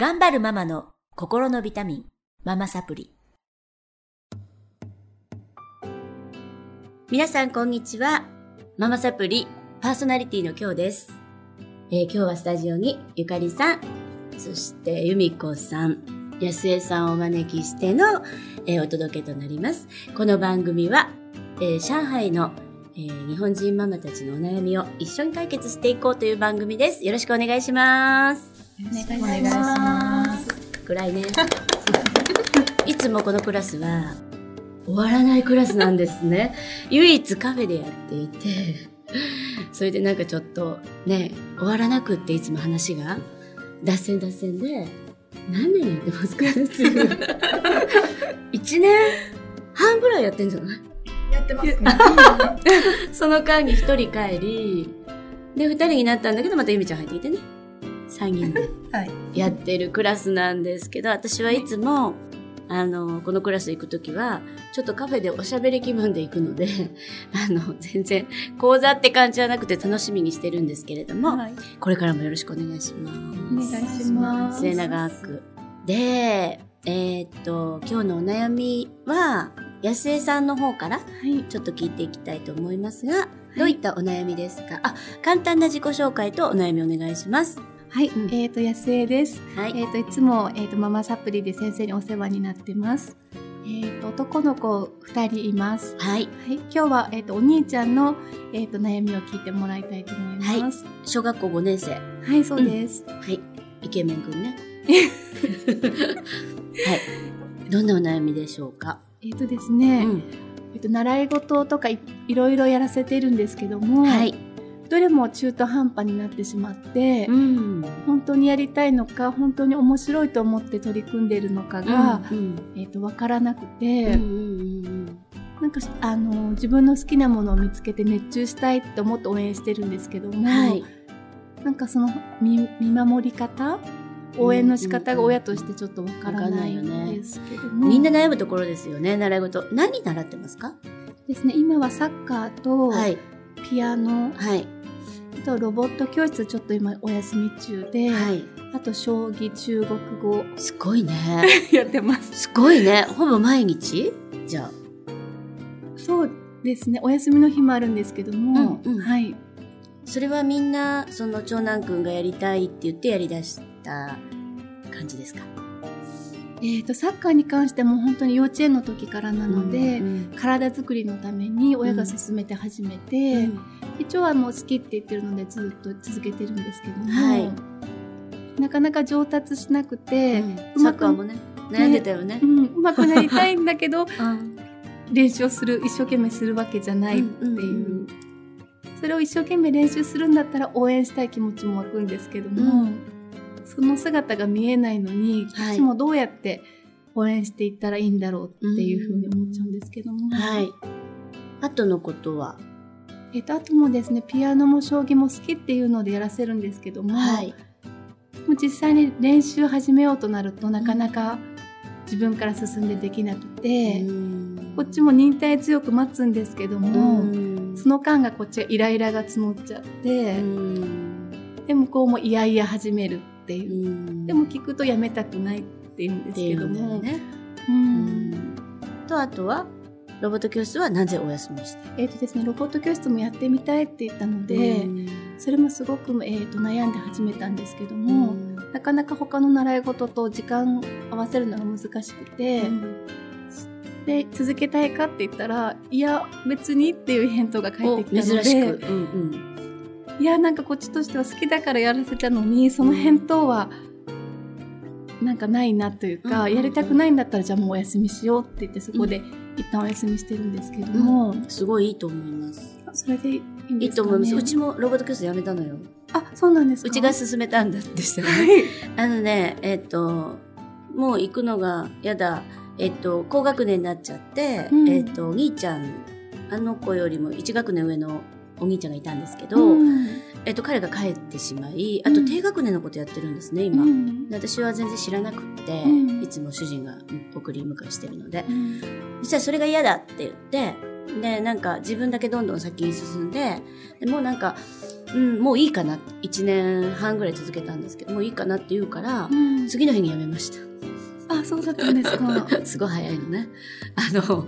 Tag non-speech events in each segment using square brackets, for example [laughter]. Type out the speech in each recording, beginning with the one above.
頑張るママの心のビタミン、ママサプリ。皆さんこんにちは。ママサプリパーソナリティの今日です。えー今日はスタジオにゆかりさん、そしてゆみこさん、やすえさんをお招きしての、えーお届けとなります。この番組は、えー上海の、えー日本人ママたちのお悩みを一緒に解決していこうという番組です。よろしくお願いします。お願いします。暗いね。[laughs] いつもこのクラスは終わらないクラスなんですね。唯一カフェでやっていて、それでなんかちょっとね、終わらなくっていつも話が脱線脱線で、何年やってますかねすぐ。1年半ぐらいやってんじゃない？やってますね。[laughs] その間に一人帰り、で、二人になったんだけど、またゆみちゃん入っていてね。三人で。[laughs] はい。やってるクラスなんですけど、私はいつも、あの、このクラス行くときは、ちょっとカフェでおしゃべり気分で行くので、[laughs] あの、全然講座って感じはなくて楽しみにしてるんですけれども、はい。これからもよろしくお願いします。お願いします。末永く。で、えーっと、今日のお悩みは、安江さんの方からはい。ちょっと聞いていきたいと思いますが、どういったお悩みですか？あ、簡単な自己紹介とお悩みお願いします。はい、うんえっ、と、安江です。はい。えっ、と、いつも、えっ、と、ママサプリで先生にお世話になってます。えっ、と、男の子二人います。はい。はい、今日は、えっ、と、お兄ちゃんの、えっ、と、悩みを聞いてもらいたいと思います。小学校5年生。はい、そうです。はい。イケメンくんね。[laughs] はい。どんなお悩みでしょうか？えっ、とですね、うん。えっ、と、習い事とかいいろいろやらせてるんですけども、はい。どれも中途半端になってしまって、うん。本当にやりたいのか、本当に面白いと思って取り組んでいるのかが、うん。えっ、と、わからなくて、うんうんなんかあの自分の好きなものを見つけて熱中したいって思って応援してるんですけども、はい。なんかその見見守り方応援の仕方が親としてちょっとわからないわかんないよねんですけども、みんな悩むところですよね、習い事。何習ってますか？ですね今はサッカーとはい。ピアノ、はい。あとロボット教室ちょっと今お休み中で、はい。あと将棋中国語すごいね。[laughs] やってますすごいね。ほぼ毎日？じゃあ。そうですねお休みの日もあるんですけども、うんうんはいそれはみんな、その長男くんがやりたいって言ってやり出した感じですか？えー、とサッカーに関しても本当に幼稚園の時からなので、うん体作りのために親が勧めて始めて、うん。一応はもう好きって言ってるのでずっと続けてるんですけども、はい。なかなか上達しなくて、うん。サッカーもね、悩んでたよねう。ん、うまくなりたいんだけど [laughs] うん。練習をする一生懸命するわけじゃないっていう、うんうんうん。それを一生懸命練習するんだったら応援したい気持ちも湧くんですけども、うんその姿が見えないのに、こはい。っちもどうやって応援していったらいいんだろうっていうふうに思っちゃうんですけども。はい。あとのことは、えっと、あともですね、ピアノも将棋も好きっていうのでやらせるんですけども、はい。もう実際に練習始めようとなるとなかなか自分から進んでできなくて、こっちも忍耐強く待つんですけども、その間がこっちはイライラが募っちゃって、で向こうもいやいや始めるっていう、でも聞くとやめたくないって言うんですけども、ね。うん。と、あとは、ロボット教室はなぜお休みして？えっ、とですね、ロボット教室もやってみたいって言ったので、それもすごく、えー、と悩んで始めたんですけども、なかなか他の習い事と時間合わせるのが難しくて、で続けたいかって言ったらいや別にっていう返答が返ってきたの珍しく。でうんうんいやなんかこっちとしては好きだからやらせたのにその返答はなんかないなというか、うんうんうんやりたくないんだったらじゃあもうお休みしようって言ってそこで一旦お休みしてるんですけども、すごいいいと思います。それでいいんいですか、ね、いと思います。うちもロボット教室やめたのよ。あそうなんですか？うちが勧めたんだってしたね。はいあのね、えっ、と、もう行くのが嫌だ。えっ、と、高学年になっちゃって、うんえっ、と、お兄ちゃん、あの子よりも1学年上のお兄ちゃんがいたんですけど、うんえっ、と、彼が帰ってしまい、あとうん低学年のことやってるんですね、今。うんで私は全然知らなくって、うんいつも主人が送り迎えしてるので、うんそしたらそれが嫌だって言って、で、なんか自分だけどんどん先に進んで、でもうなんか、うん、もういいかな。1年半ぐらい続けたんですけど、もういいかなって言うからう、ん次の日に辞めました。あ、そうだったんですか。[laughs] すごい早いのね。あの、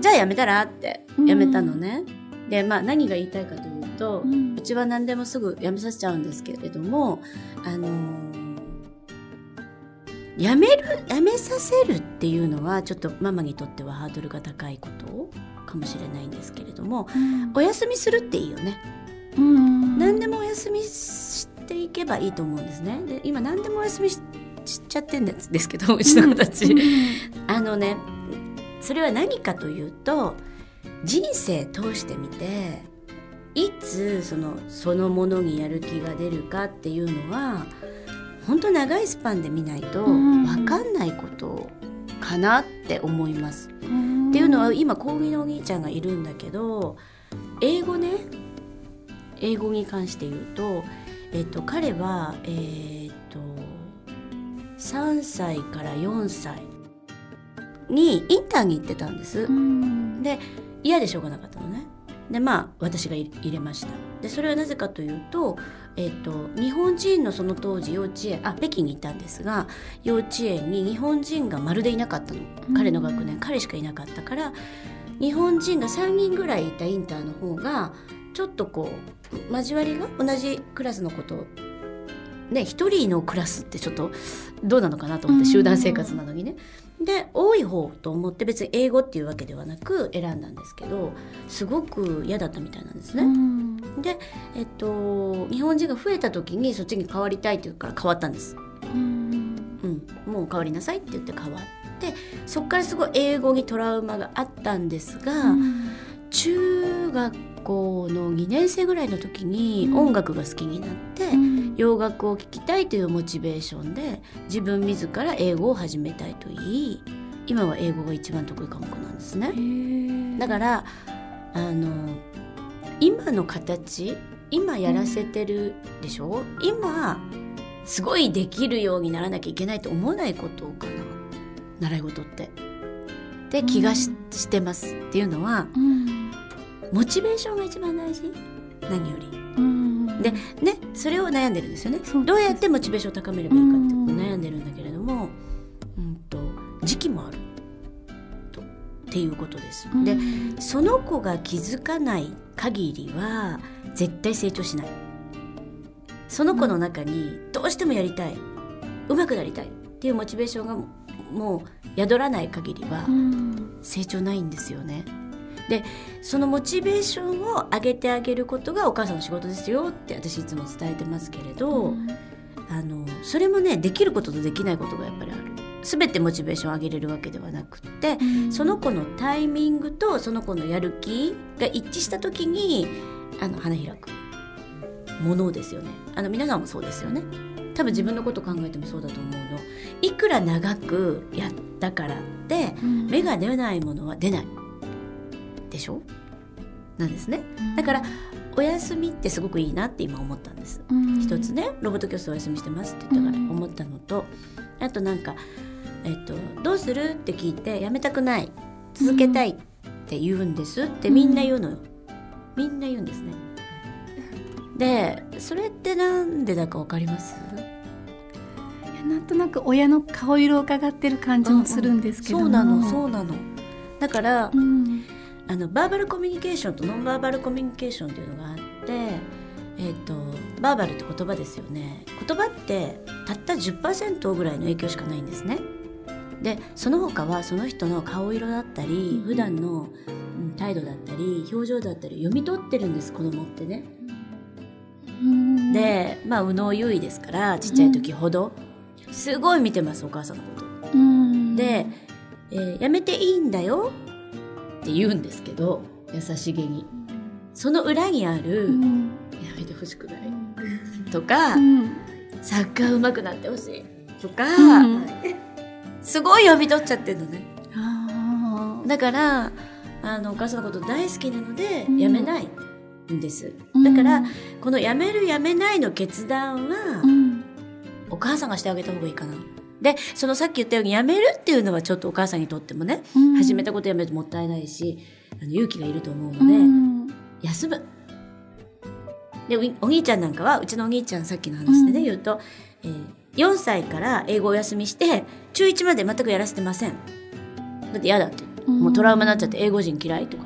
じゃあ辞めたらって辞めたのね。で、まあ何が言いたいかというと、ううんちは何でもすぐ辞めさせちゃうんですけれども、あのー辞める、辞めさせるっていうのはちょっとママにとってはハードルが高いことかもしれないんですけれども、お休みするっていいよね。うん何でもお休みしていけばいいと思うんですね。で今何でもお休みししちゃってんですですけどうちの子たち。あのねそれは何かというと人生通してみていつそのそのものにやる気が出るかっていうのは本当長いスパンで見ないとうん分かんないことかなって思います。うんっていうのは今講義のお兄ちゃんがいるんだけど英語ね英語に関して言うと、えっと彼はえっと3歳から4歳にインターに行ってたんです。うんで嫌でしょうがなかったのね。でまあ私が入入れました。でそれはなぜかというと,、えっと日本人のその当時幼稚園あ北京に行ったんですが幼稚園に日本人がまるでいなかったの彼の学年、彼しかいなかったから日本人が3人ぐらいいたインターの方がちょっとこう交わりが同じクラスのことね一人のクラスってちょっとどうなのかなと思って集団生活なのにね。で多い方と思って別に英語っていうわけではなく選んだんですけどすごく嫌だったみたいなんですね。うんで、えっと、日本人が増えた時にそっちに変わりたいって言うから変わったんです。うんうん、もう変わりなさいって言って変わってそっからすごい英語にトラウマがあったんですが、中学校の2年生ぐらいの時にうん。音楽が好きになって、うん。洋楽を聴きたいというモチベーションで自分自ら英語を始めたいと言い今は英語が一番得意科目なんですね。だからあの今の形今やらせてるでしょ、今すごいできるようにならなきゃいけないと思わないことかな。習い事って。って気がし,、うんしてますっていうのはうんモチベーションが一番大事。何より。うん。でねそれを悩んでるんですよね。どうやってモチベーションを高めればいいかって悩んでるんだけれども、うん、と時期もある。とっていうことです。うん。でその子が気づかない限りは絶対成長しない。その子の中にどうしてもやりたい。上手くなりたい。っていうモチベーションがもう宿らない限りはうん。成長ないんですよね。でそのモチベーションを上げてあげることがお母さんの仕事ですよって私いつも伝えてますけれど、あのそれもねできることとできないことがやっぱりある。全てモチベーションを上げれるわけではなくってうん。その子のタイミングとその子のやる気が一致した時にあの花開く。ものですよね。あの皆さんもそうですよね。多分自分のこと考えてもそうだと思うの。いくら長くやったからってうん。芽が出ないものは出ないでしょ？なんですね。だからお休みってすごくいいなって今思ったんです。うん。一つねロボット教室お休みしてますって言ったからうん。思ったのと、あとなんか、えっと「どうする?」って聞いて「やめたくない続けたい」って言うんですってみんな言うのよ、みんな言うんですね。でそれってなんでだかわかります？いやなんとなく親の顔色を伺ってる感じもするんですけども。そうなのそうなの。だから、うんあのバーバルコミュニケーションとノンバーバルコミュニケーションっていうのがあって、えっとバーバルって言葉ですよね。言葉ってたった10%ぐらいの影響しかないんですね。でその他はその人の顔色だったり普段のうん態度だったり表情だったり読み取ってるんです子供ってね。うんでまあ右脳優位ですからちっちゃい時ほど。すごい見てますお母さんのこと。うん。で、えーやめていいんだよって言うんですけど優しげに。その裏にある、うん。やめてほしくない。とか、うん。サッカー上手くなってほしい。とか、うん。すごい読み取っちゃってるのね。だからあのお母さんのこと大好きなので、うん。やめないんです。うん。だから、このやめるやめないの決断は、うん。お母さんがしてあげた方がいいかなでそのさっき言ったようにやめるっていうのはちょっとお母さんにとってもね、うん。始めたことやめるともったいないしあの勇気がいると思うので、うん。休む。でおお兄ちゃんなんかはうちのお兄ちゃんさっきの話でね、うん。言うと、えー4歳から英語をお休みして中1まで全くやらせてません。だって嫌だって。もうトラウマになっちゃって英語人嫌いとか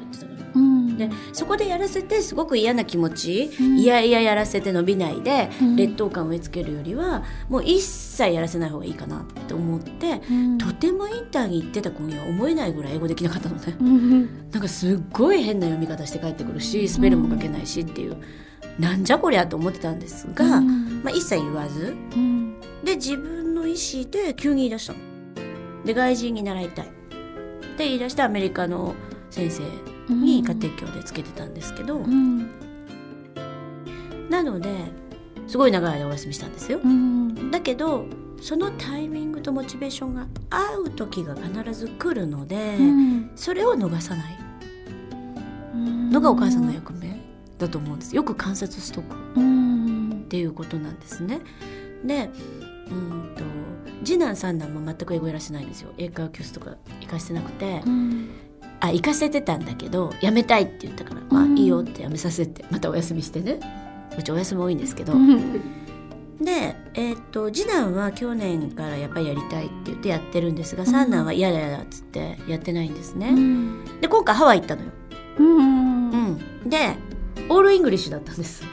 でそこでやらせてすごく嫌な気持ち、うん。いやいややらせて伸びないで、うん。劣等感を植え付けるよりはもう一切やらせない方がいいかなって思って、うん。とてもインターに行ってた子には思えないぐらい英語できなかったのね。うん。なんかすっごい変な読み方して帰ってくるしスペルも書けないしっていう、なんじゃこりゃと思ってたんですが、うん。まあ、一切言わず。うん。で自分の意思で急に言い出したの。で外人に習いたい。って言い出してアメリカの先生に家庭教でつけてたんですけど、うん。なのですごい長い間お休みしたんですよ。うん。だけどそのタイミングとモチベーションが合う時が必ず来るので、うん。それを逃さない。のがお母さんの役目だと思うんです。よく観察しとく。っうん。ていうことなんですね。でうんと次男三男も全く英語やらせないんですよ。英会話教室とか行かしてなくて、うんあ行かせてたんだけど辞めたいって言ったから、まあうん。いいよって辞めさせてまたお休みしてね。うちお休み多いんですけど、うん。で、えー、と次男は去年からやっぱりやりたいって言ってやってるんですが三男は嫌だ嫌だっつってやってないんですね。うん。で今回ハワイ行ったのよ。うん。うん、でオールイングリッシュだったんです。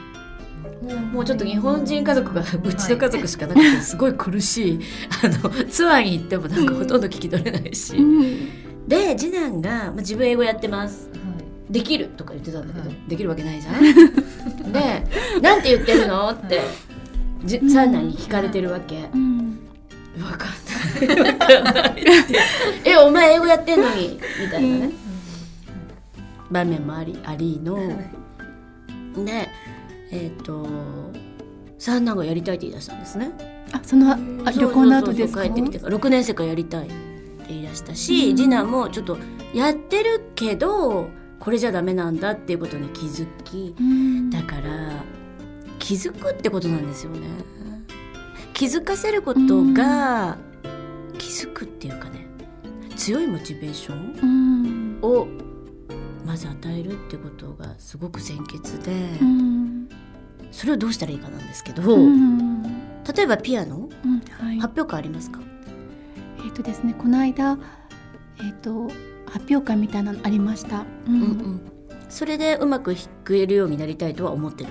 もうちょっと日本人家族がうちの家族しかなくてすごい苦しい。あのツアーに行ってもなんかほとんど聞き取れないし。で次男が、まあ、自分英語やってますできるとか言ってたんだけど、はいできるわけないじゃん。[laughs] で「なんて言ってるの?」ってじうん三男に聞かれてるわけ。うんわかんない。わかんない。[laughs] え、お前英語やってんのに？みたいなね。場面もあり、ありの。で、えっ、と、三男がやりたいって言い出したんですね。あそのあ旅行の後ですか？帰ってきてから6年生からやりたい言い出したし、うん。次男もちょっとやってるけど、これじゃダメなんだっていうことに気づき、うん。だから気づくってことなんですよね。気づかせることが、気づくっていうかね強いモチベーションうん。をまず与えるってことがすごく先決で、うん。それをどうしたらいいかなんですけど、うん。例えばピアノ？発表会ありますか、えっ、とですねこの間えっ、と発表会みたいなのありました。ううんうん。それでうまく弾けるようになりたいとは思ってる？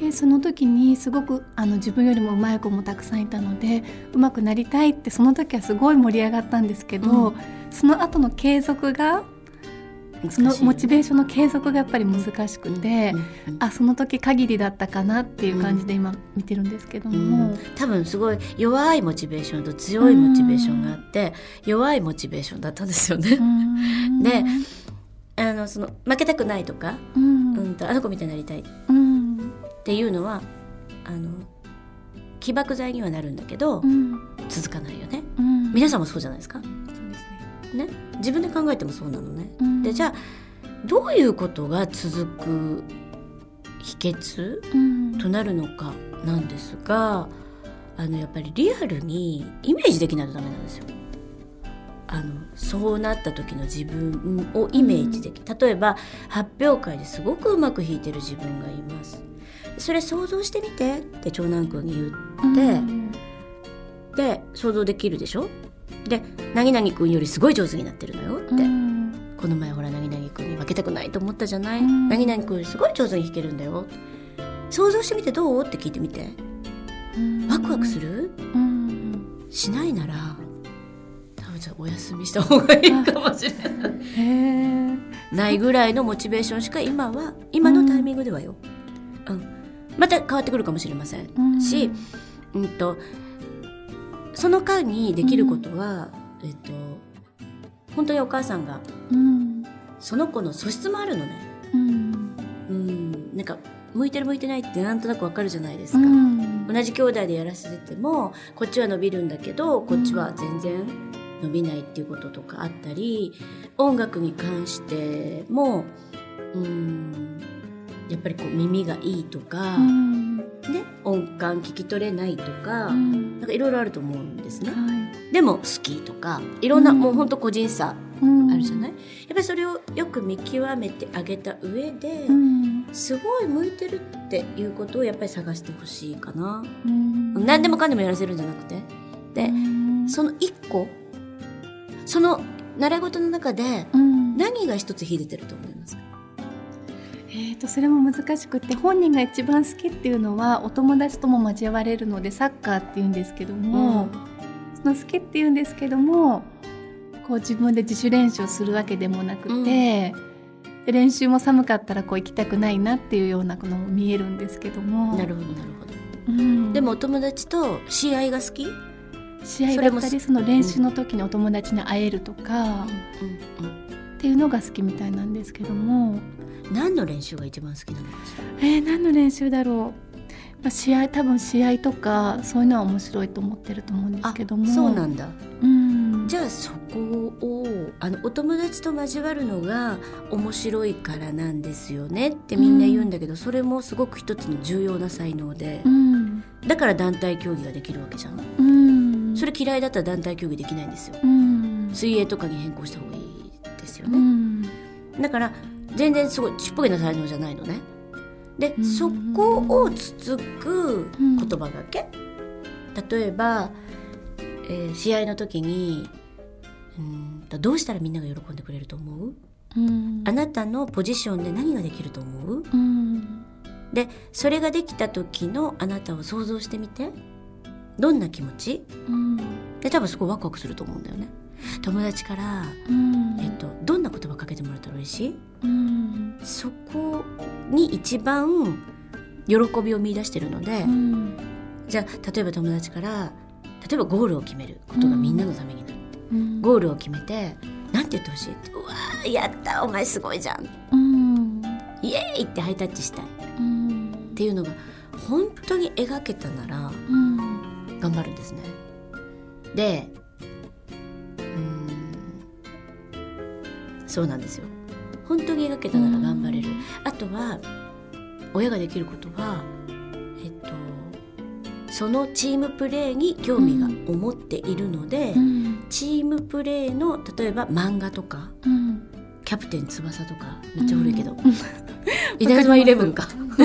でその時にすごくあの自分よりも上手い子もたくさんいたので上手くなりたいってその時はすごい盛り上がったんですけど、うん。その後の継続がそのモチベーションの継続がやっぱり難しくて、うんうん。あその時限りだったかなっていう感じで今見てるんですけども、うん。多分すごい弱いモチベーションと強いモチベーションがあって、弱いモチベーションだったんですよね。うん。であのその負けたくないとか、うん。うん、とあの子みたいになりたい。っうん。ていうのはあの起爆剤にはなるんだけど、うん。続かないよね。うん。皆さんもそうじゃないですか。ねね、自分で考えてもそうなのね。うんでじゃあどういうことが続く秘訣うんとなるのかなんですがあのやっぱりリアルにイメージできないとダメなんですよ。あのそうなった時の自分をイメージでき、例えば発表会ですごくうまく弾いてる自分がいます。それ想像してみてって長男君に言って、うんで想像できるでしょ？で「なぎなぎ君よりすごい上手になってるのよ」って、うん。この前ほらなぎなぎ君に負けたくないと思ったじゃない、うん。なぎなぎ君よりすごい上手に弾けるんだよ。想像してみてどう？って聞いてみて。ワクワクする？うん。しないなら多分じゃあお休みした方がいいかもしれない。ないぐらいのモチベーションしか今は今のタイミングではよ、うん。また変わってくるかもしれません、うん。し、うん、とその間にできることは、えっと本当にお母さんがうん。その子の素質もあるのね。うん。うん。なんか向いてる向いてないってなんとなくわかるじゃないですか、うん。同じ兄弟でやらせててもこっちは伸びるんだけどこっちは全然伸びないっていうこととかあったり音楽に関してもうんやっぱりこう耳がいいとか、うん。ね、音感聞き取れないとか、うん。なんかいろいろあると思うんですね。はい。でも好きとかいろんな、うん。もうほんと個人差うん。あるじゃない、やっぱりそれをよく見極めてあげた上で、うん。すごい向いてるっていうことをやっぱり探してほしいかな、うん。何でもかんでもやらせるんじゃなくて。で、うん。その一個その習い事の中でうん。何が一つ秀でてると思いますか、えー、とそれも難しくって本人が一番好きっていうのはお友達とも交われるのでサッカーっていうんですけども、その好きっていうんですけどもこう自分で自主練習をするわけでもなくて、で練習も寒かったらこう行きたくないなっていうようなのも見えるんですけども。なるほどなるほど、うん。でもお友達と試合が好き、試合それもだったりその練習の時にお友達に会えるとかうんっていうのが好きみたいなんですけども。うん、何の練習が一番好きなの？かしらえー、何の練習だろう、まあ、試合多分試合とかそういうのは面白いと思ってると思うんですけども。そうなんだ。うん。じゃあそこをあのお友達と交わるのが面白いからなんですよねってみんな言うんだけど、それもすごく一つの重要な才能で。う、ん。だから団体競技ができるわけじゃん。うん。それ嫌いだったら団体競技できないんですよ。うん。水泳とかに変更した方がですようね、ん。だから全然すごいちっぽけな才能じゃないのね。で、うん。そこをつつく言葉がけ、例えば、えー試合の時にうーんとどうしたらみんなが喜んでくれると思う？うん。あなたのポジションで何ができると思う？うん。でそれができた時のあなたを想像してみて。どんな気持ち？うん。で多分すごいワクワクすると思うんだよね友達から、うん。えっと、どんな言葉かけてもらったら嬉しい？うん。そこに一番喜びを見出してるので、うん。じゃあ例えば友達から例えばゴールを決めることがみんなのためになる、うん。ゴールを決めてなんて言ってほしい？ってうわーやったお前すごいじゃん。うん。イエーイってハイタッチしたい。っうん。ていうのが本当に描けたならうん。頑張るんですね。でそうなんですよ。本当に描けたなら頑張れる、あとは親ができることはえっとそのチームプレーに興味が思っているので、うん。チームプレーの例えば漫画とかうん「キャプテン翼」とかめっちゃ古いけど。うん「稲 [laughs] 妻イレブン」か [laughs]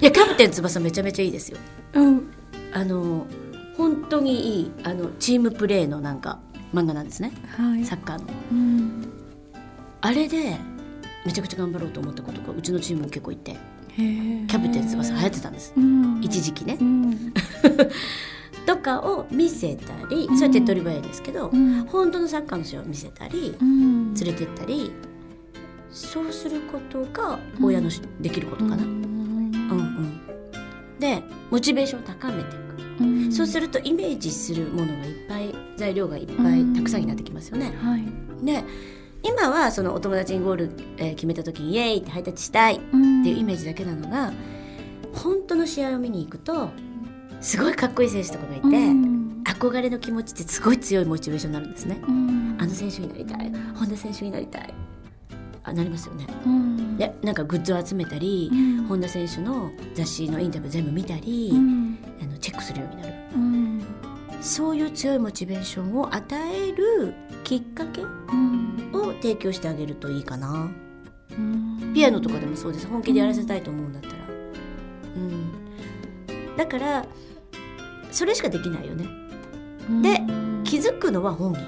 いやキャプテン翼めちゃめちゃいいですよ。うん。あの本当にいいあのチームプレーのなんか漫画なんですね。はい。サッカーの。うんあれでめちゃくちゃ頑張ろうと思ったことがうちのチームも結構いて。キャプテン翼流行ってたんです。うん。一時期ね。うん。[laughs] とかを見せたりそれは手っ取り早いですけど、うん。本当のサッカーの試合を見せたりうん。連れてったりそうすることが親のしできることかな、うん。うんうん。でモチベーションを高めていく、うん。そうするとイメージするものがいっぱい材料がいっぱいたくさんになってきますよね、はい。で今はそのお友達にゴール、えー決めた時にイエーイってハイタッチしたいっうんていうイメージだけなのが本当の試合を見に行くとすごいかっこいい選手とかがいて、うん。憧れの気持ちってすごい強いモチベーションになるんですね。うん。あの選手になりたい。本田選手になりたい。あなりますよね。うん。でなんかグッズを集めたり、うん。本田選手の雑誌のインタビュー全部見たり、うん。あのチェックするようになる。うん。そういう強いモチベーションを与えるきっかけうん。を提供してあげるといいかな。うん。ピアノとかでもそうです。本気でやらせたいと思うんだったら。うん。だからそれしかできないよね。で気づくのは本人、う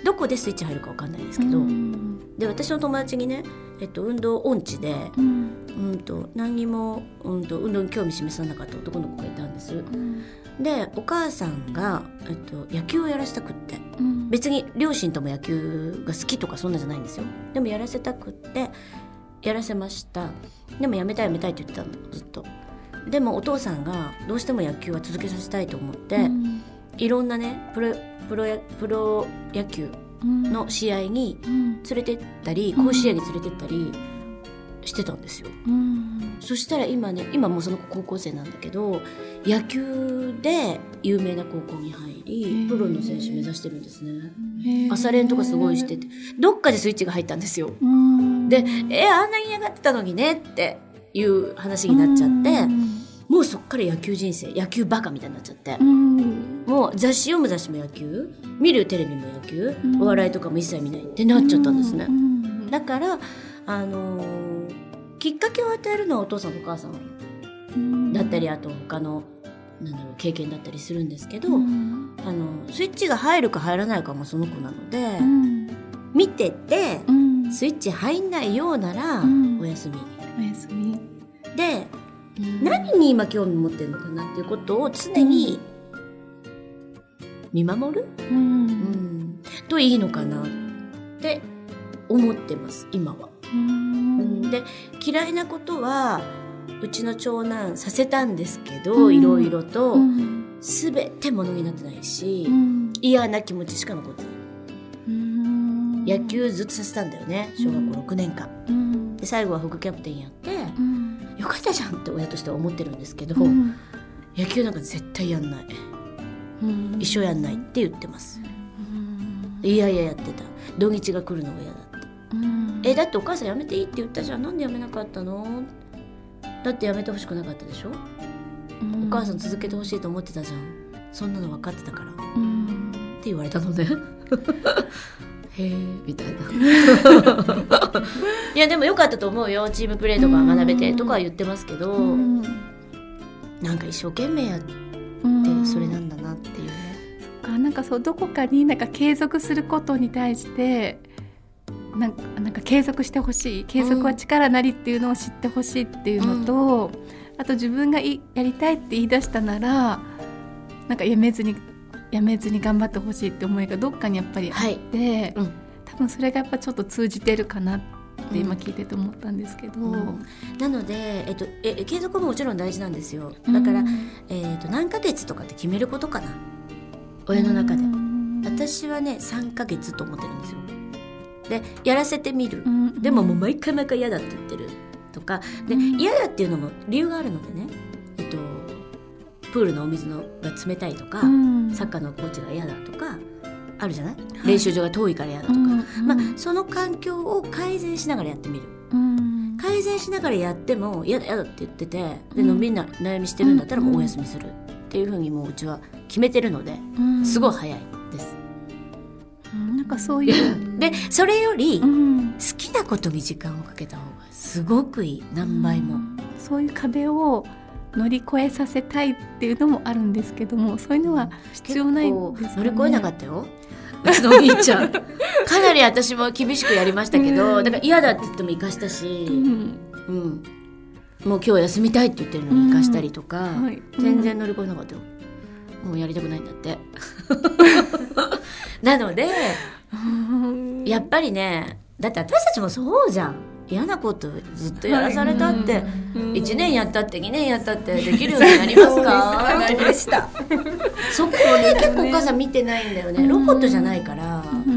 ん、どこでスイッチ入るかわかんないですけど、うんで私の友達にね、えっと、運動音痴で、うん。うん、と何にも、うん、と運動に興味示さなかった男の子がいたんです。うん。でお母さんが、えっと、野球をやらせたくって。うん。別に両親とも野球が好きとかそんなじゃないんですよ。でもやらせたくってやらせました。でもやめたいやめたいって言ってたの。ずっと。でもお父さんがどうしても野球は続けさせたいと思って、うん。いろんなねプロプロやプロ野球の試合にうん連れてったりうん。甲子園に連れてったりしてたんですよ、うん。そしたら今ね今もうその子高校生なんだけど野球で有名な高校に入へりー。プロの選手目指してるんですね。朝練とかすごいしててどっかでスイッチが入ったんですよ。うん。でえあんなに嫌がってたのにねっていう話になっちゃってうんもうそっから野球人生野球バカみたいになっちゃって、うん。もう雑誌読む雑誌も野球？見るテレビも野球、うん。お笑いとかも一切見ないってなっちゃったんですね、うん。だからあのーきっかけを与えるのはお父さんとお母さん。うん。だったりあと他のなんだろう経験だったりするんですけど、うん。あのスイッチが入るか入らないかもその子なので、うん。見ててうん。スイッチ入んないようなら、うん。お休み。おやすみ。で何に今興味持ってるのかなっていうことを常に見守る、うん。うん、といいのかなって思ってます今は。うん。で嫌いなことはうちの長男させたんですけど、うん。いろいろと、うん。全てものになってないし、うん。嫌な気持ちしか残ってない。うん。野球ずっとさせたんだよね小学校6年間。うん。で最後は副キャプテンやって、うんよかったじゃんって親としては思ってるんですけど、うん。野球なんか絶対やんない。うん。一生やんないって言ってます。うん。いやいややってた。土日が来るのが嫌だって。うん。えだってお母さん辞めていいって言ったじゃん。なんで辞めなかったの？だって辞めてほしくなかったでしょ？お母さん続けてほしいと思ってたじゃん。そんなの分かってたから。ってうん言われたのね [laughs] へえみたいな。[laughs] いやでもよかったと思うよ。チームプレーとか学べてとかは言ってますけど、うん。なんか一生懸命やってうん。それなんだなっていうね、あなんかそうどこかになんか継続することに対してなんかなんか継続してほしい。継続は力なりっていうのを知ってほしいっていうのと、あと自分がいやりたいって言い出したならなんかやめずにやめずに頑張ってほしいって思いがどっかにやっぱりあはい。って、うん。多分それがやっぱちょっと通じてるかなって今聞いてて思ったんですけど、うん。なので、えっと、え継続ももちろん大事なんですよ。だから、うんえっと何ヶ月とかって決めることかな。親の中で、うん。私はね3ヶ月と思ってるんですよ。でやらせてみる、うん。でももう毎回毎回嫌だって言ってるとか。で、うん。嫌だっていうのも理由があるのでね。えっとプールのお水のが冷たいとか、うん。サッカーのコーチが嫌だとかあるじゃない、い。練習場が遠いから嫌だとか、うんまあその環境を改善しながらやってみる。うん。改善しながらやっても嫌だ嫌だって言っててでうん。のんびりな悩みしてるんだったらもうお休みするっていうふうにもううちは決めてるのでうん。すごい早いです。うんなんかそういう、[laughs] でそれより好うん。きなことに時間をかけた方がすごくいい。何倍も。そういう壁を乗り越えさせたいっていうのもあるんですけどもそういうのは必要ないんですか、ね、乗り越えなかったよ。うちのお兄ちゃん。かなり私も厳しくやりましたけど、うん。だから嫌だって言っても生かしたし、うん。うん、もう今日休みたいって言ってるのに生かしたりとか、はい。全然乗り越えなかったよ。もうやりたくないんだって。[laughs] なので、うん。やっぱりね、だって私たちもそうじゃん。嫌なことずっとやらされたって、うん1年やったって2年やったってできるようになりますか？なりました。[laughs] そこで結構お母さん見てないんだよね。ロボットじゃないから。うんう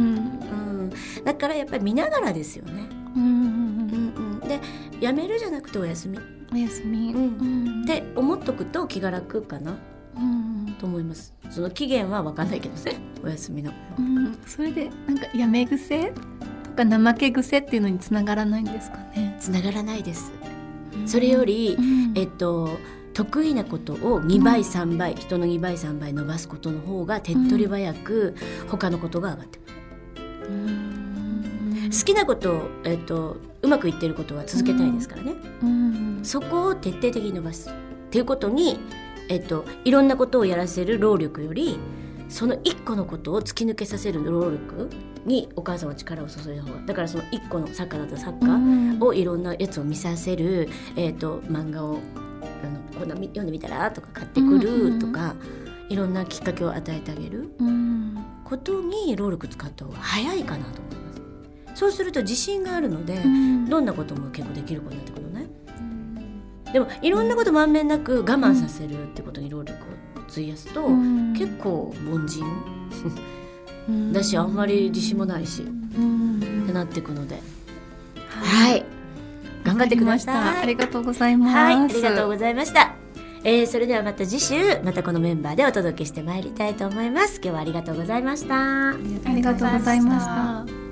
ん。だからやっぱり見ながらですよね。うんうんうん。で、やめるじゃなくてお休み。おやすみ、うんうんって思っとくと気が楽かなうんと思います。その期限は分かんないけどね。お休みの。うんそれでなんかやめ癖とか怠け癖っていうのにつながらないんですかね？つながらないです。それより、うん。えっと得意なことを2倍3倍、人の2倍3倍伸ばすことの方が手っ取り早く他のことが上がってくる、うん。好きなことを、えっとうまくいってることは続けたいですからね、うん。そこを徹底的に伸ばす。っていうことに、えっと、いろんなことをやらせる労力よりその1個のことを突き抜けさせる労力にお母さんは力を注いだ方がだからその1個のサッカーだったらサッカー、うん。をいろんなやつを見させる、えー、と漫画をあのこんなみ読んでみたらとか買ってくるとか、いろんなきっかけを与えてあげるうん。ことに労力使った方が早いかなと思います。そうすると自信があるので、うん。どんなことも結構できる子になってくるのね。でもいろんなことまんべんなく我慢させるってことに労力を費やすと、うん。結構凡人。うん。だしあんまり自信もないし、うんってなっていくので。はい。はい。頑張ってください。ありがとうございます。はい、ありがとうございました。えー、それではまた次週、またこのメンバーでお届けしてまいりたいと思います。今日はありがとうございました。ありがとうございました